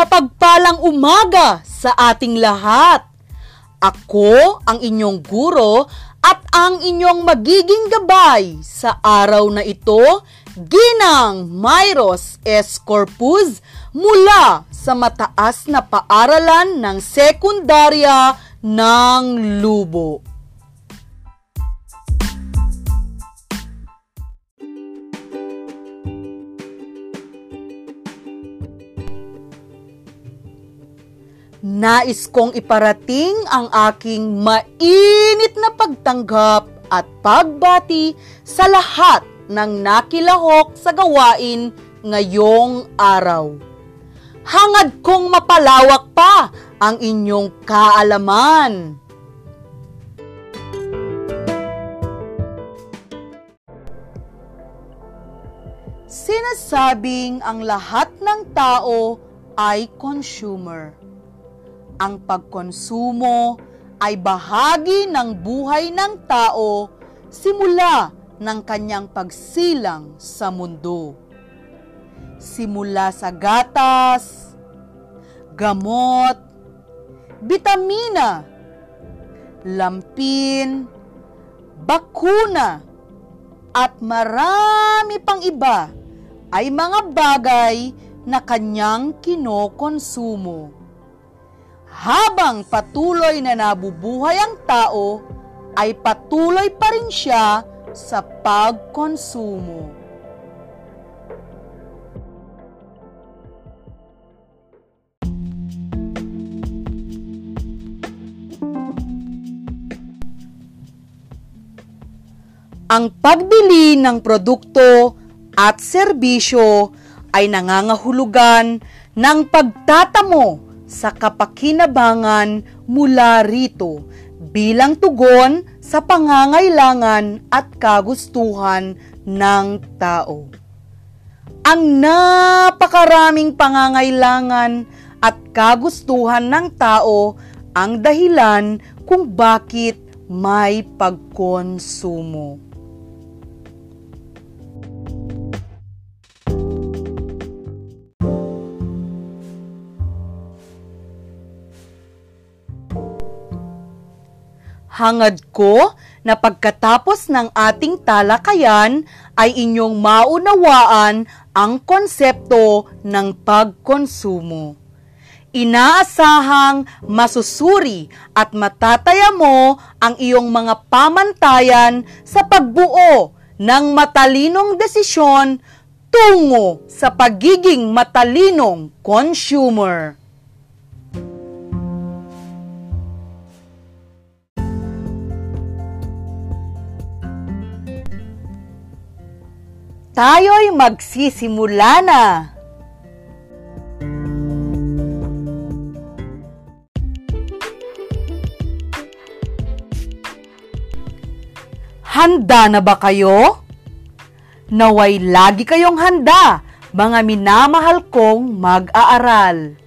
Mapagpalang umaga sa ating lahat. Ako ang inyong guro at ang inyong magiging gabay sa araw na ito, Ginang Myros S. Corpus mula sa mataas na paaralan ng sekundarya ng Lubo. Nais kong iparating ang aking mainit na pagtanggap at pagbati sa lahat ng nakilahok sa gawain ngayong araw. Hangad kong mapalawak pa ang inyong kaalaman. Sinasabing ang lahat ng tao ay consumer ang pagkonsumo ay bahagi ng buhay ng tao simula ng kanyang pagsilang sa mundo. Simula sa gatas, gamot, bitamina, lampin, bakuna, at marami pang iba ay mga bagay na kanyang kinokonsumo habang patuloy na nabubuhay ang tao, ay patuloy pa rin siya sa pagkonsumo. Ang pagbili ng produkto at serbisyo ay nangangahulugan ng pagtatamo sa kapakinabangan mula rito bilang tugon sa pangangailangan at kagustuhan ng tao. Ang napakaraming pangangailangan at kagustuhan ng tao ang dahilan kung bakit may pagkonsumo. Hangad ko na pagkatapos ng ating talakayan ay inyong maunawaan ang konsepto ng pagkonsumo. Inaasahang masusuri at matataya mo ang iyong mga pamantayan sa pagbuo ng matalinong desisyon tungo sa pagiging matalinong consumer. Tayo'y magsisimula na. Handa na ba kayo? Naway lagi kayong handa, mga minamahal kong mag-aaral.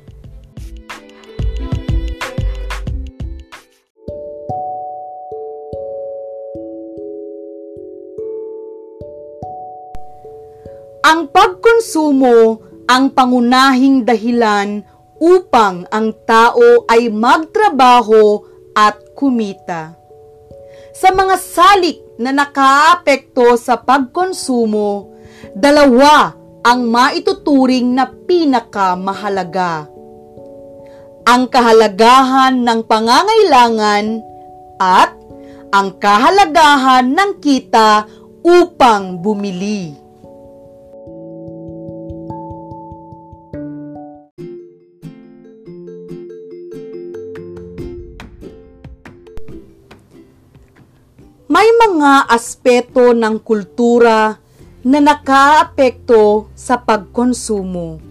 Ang pagkonsumo ang pangunahing dahilan upang ang tao ay magtrabaho at kumita. Sa mga salik na nakaapekto sa pagkonsumo, dalawa ang maituturing na pinakamahalaga. Ang kahalagahan ng pangangailangan at ang kahalagahan ng kita upang bumili. May mga aspeto ng kultura na nakaapekto sa pagkonsumo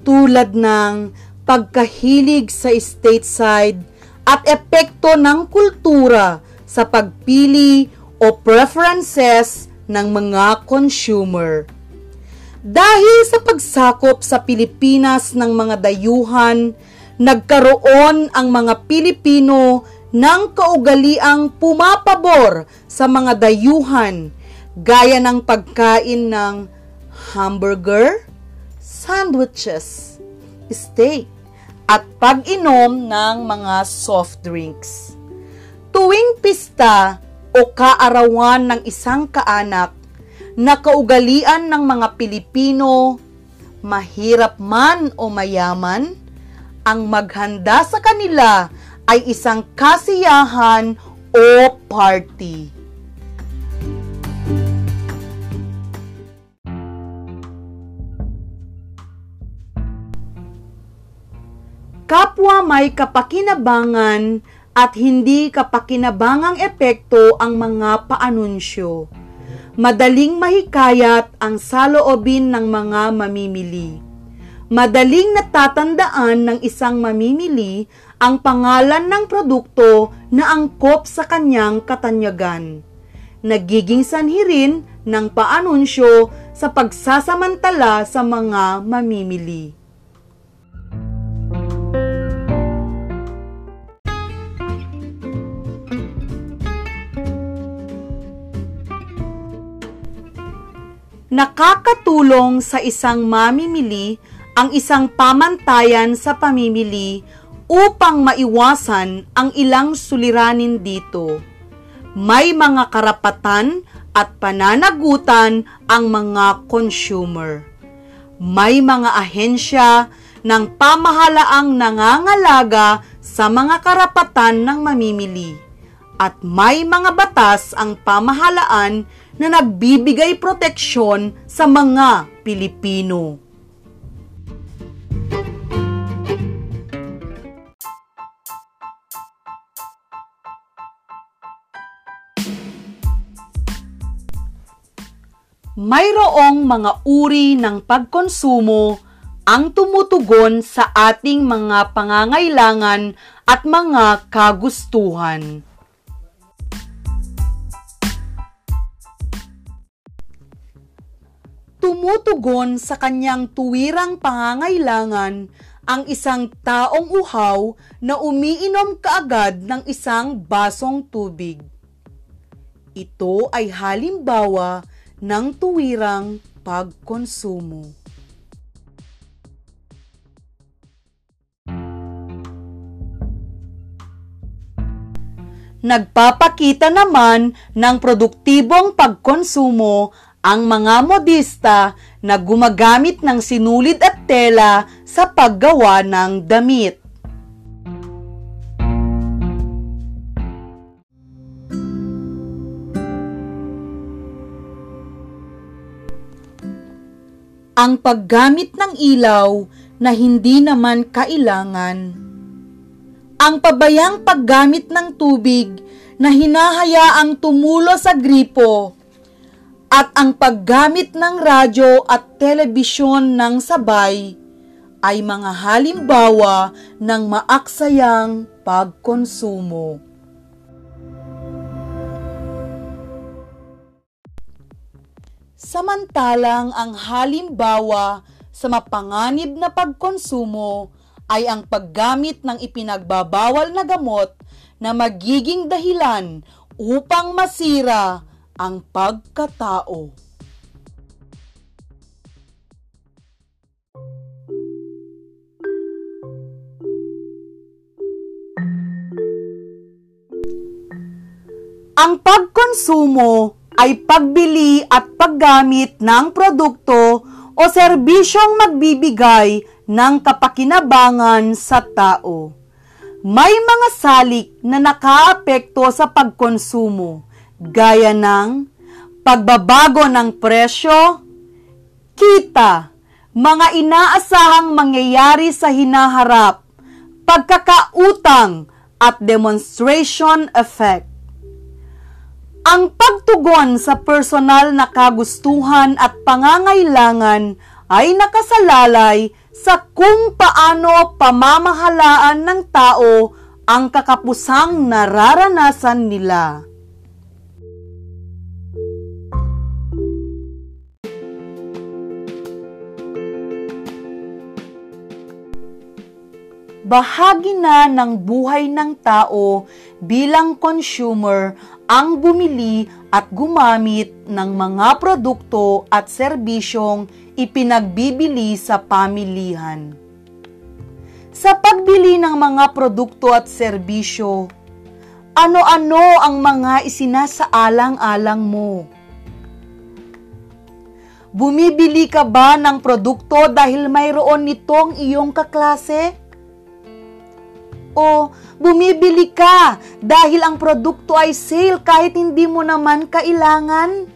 tulad ng pagkahilig sa stateside at epekto ng kultura sa pagpili o preferences ng mga consumer. Dahil sa pagsakop sa Pilipinas ng mga dayuhan, nagkaroon ang mga Pilipino ng kaugaliang pumapabor sa mga dayuhan gaya ng pagkain ng hamburger, sandwiches, steak, at pag-inom ng mga soft drinks. Tuwing pista o kaarawan ng isang kaanak na kaugalian ng mga Pilipino, mahirap man o mayaman, ang maghanda sa kanila ay isang kasiyahan o party. Kapwa may kapakinabangan at hindi kapakinabangang epekto ang mga paanunsyo. Madaling mahikayat ang saloobin ng mga mamimili. Madaling natatandaan ng isang mamimili ang pangalan ng produkto na angkop sa kanyang katanyagan. Nagiging sanhi rin ng paanunsyo sa pagsasamantala sa mga mamimili. Nakakatulong sa isang mamimili ang isang pamantayan sa pamimili upang maiwasan ang ilang suliranin dito. May mga karapatan at pananagutan ang mga consumer. May mga ahensya ng pamahalaang nangangalaga sa mga karapatan ng mamimili. At may mga batas ang pamahalaan na nagbibigay proteksyon sa mga Pilipino. Mayroong mga uri ng pagkonsumo ang tumutugon sa ating mga pangangailangan at mga kagustuhan. tumutugon sa kanyang tuwirang pangangailangan ang isang taong uhaw na umiinom kaagad ng isang basong tubig. Ito ay halimbawa ng tuwirang pagkonsumo. Nagpapakita naman ng produktibong pagkonsumo ang mga modista na gumagamit ng sinulid at tela sa paggawa ng damit. Ang paggamit ng ilaw na hindi naman kailangan. Ang pabayang paggamit ng tubig na hinahayaang tumulo sa gripo at ang paggamit ng radyo at telebisyon ng sabay ay mga halimbawa ng maaksayang pagkonsumo. Samantalang ang halimbawa sa mapanganib na pagkonsumo ay ang paggamit ng ipinagbabawal na gamot na magiging dahilan upang masira ang pagkatao. Ang pagkonsumo ay pagbili at paggamit ng produkto o serbisyong magbibigay ng kapakinabangan sa tao. May mga salik na nakaapekto sa pagkonsumo gaya ng pagbabago ng presyo, kita, mga inaasahang mangyayari sa hinaharap, pagkakautang at demonstration effect. Ang pagtugon sa personal na kagustuhan at pangangailangan ay nakasalalay sa kung paano pamamahalaan ng tao ang kakapusang nararanasan nila. bahagi na ng buhay ng tao bilang consumer ang bumili at gumamit ng mga produkto at serbisyong ipinagbibili sa pamilihan. sa pagbili ng mga produkto at serbisyo. Ano-ano ang mga isinasaalang-alang mo? Bumibili ka ba ng produkto dahil mayroon nitong iyong kaklase? O bumibili ka dahil ang produkto ay sale kahit hindi mo naman kailangan?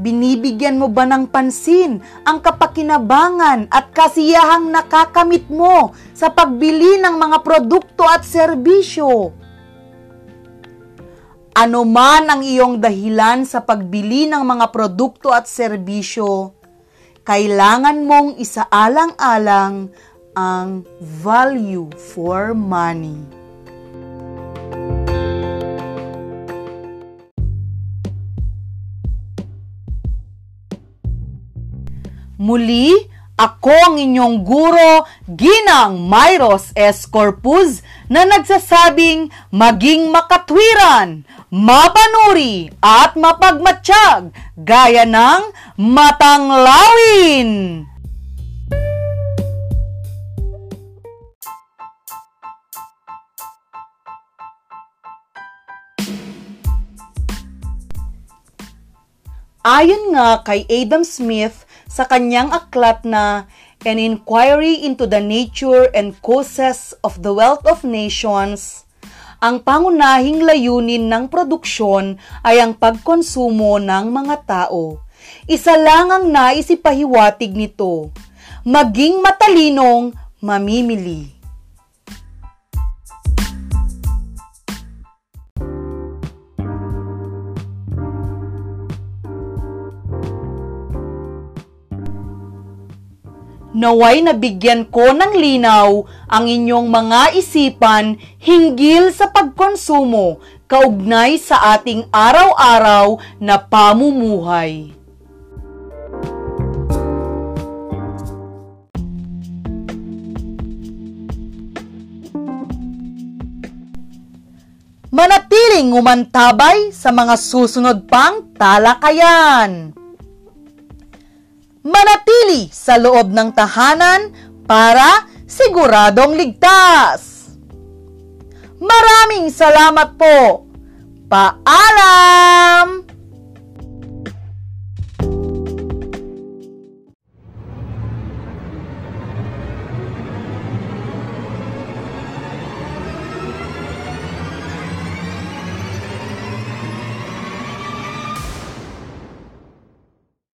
Binibigyan mo ba ng pansin ang kapakinabangan at kasiyahang nakakamit mo sa pagbili ng mga produkto at serbisyo? Ano man ang iyong dahilan sa pagbili ng mga produkto at serbisyo, kailangan mong isaalang-alang ang value for money. Muli, ako ang inyong guro, Ginang Myros S. Corpus, na nagsasabing maging makatwiran, mapanuri at mapagmatsyag, gaya ng matanglawin. Ayon nga kay Adam Smith, sa kanyang aklat na An Inquiry into the Nature and Causes of the Wealth of Nations, ang pangunahing layunin ng produksyon ay ang pagkonsumo ng mga tao. Isa lang ang naisipahiwatig nito, maging matalinong mamimili. Naway nabigyan ko ng linaw ang inyong mga isipan hinggil sa pagkonsumo kaugnay sa ating araw-araw na pamumuhay. Manatiling umantabay sa mga susunod pang talakayan manatili sa loob ng tahanan para siguradong ligtas. Maraming salamat po. Paalam!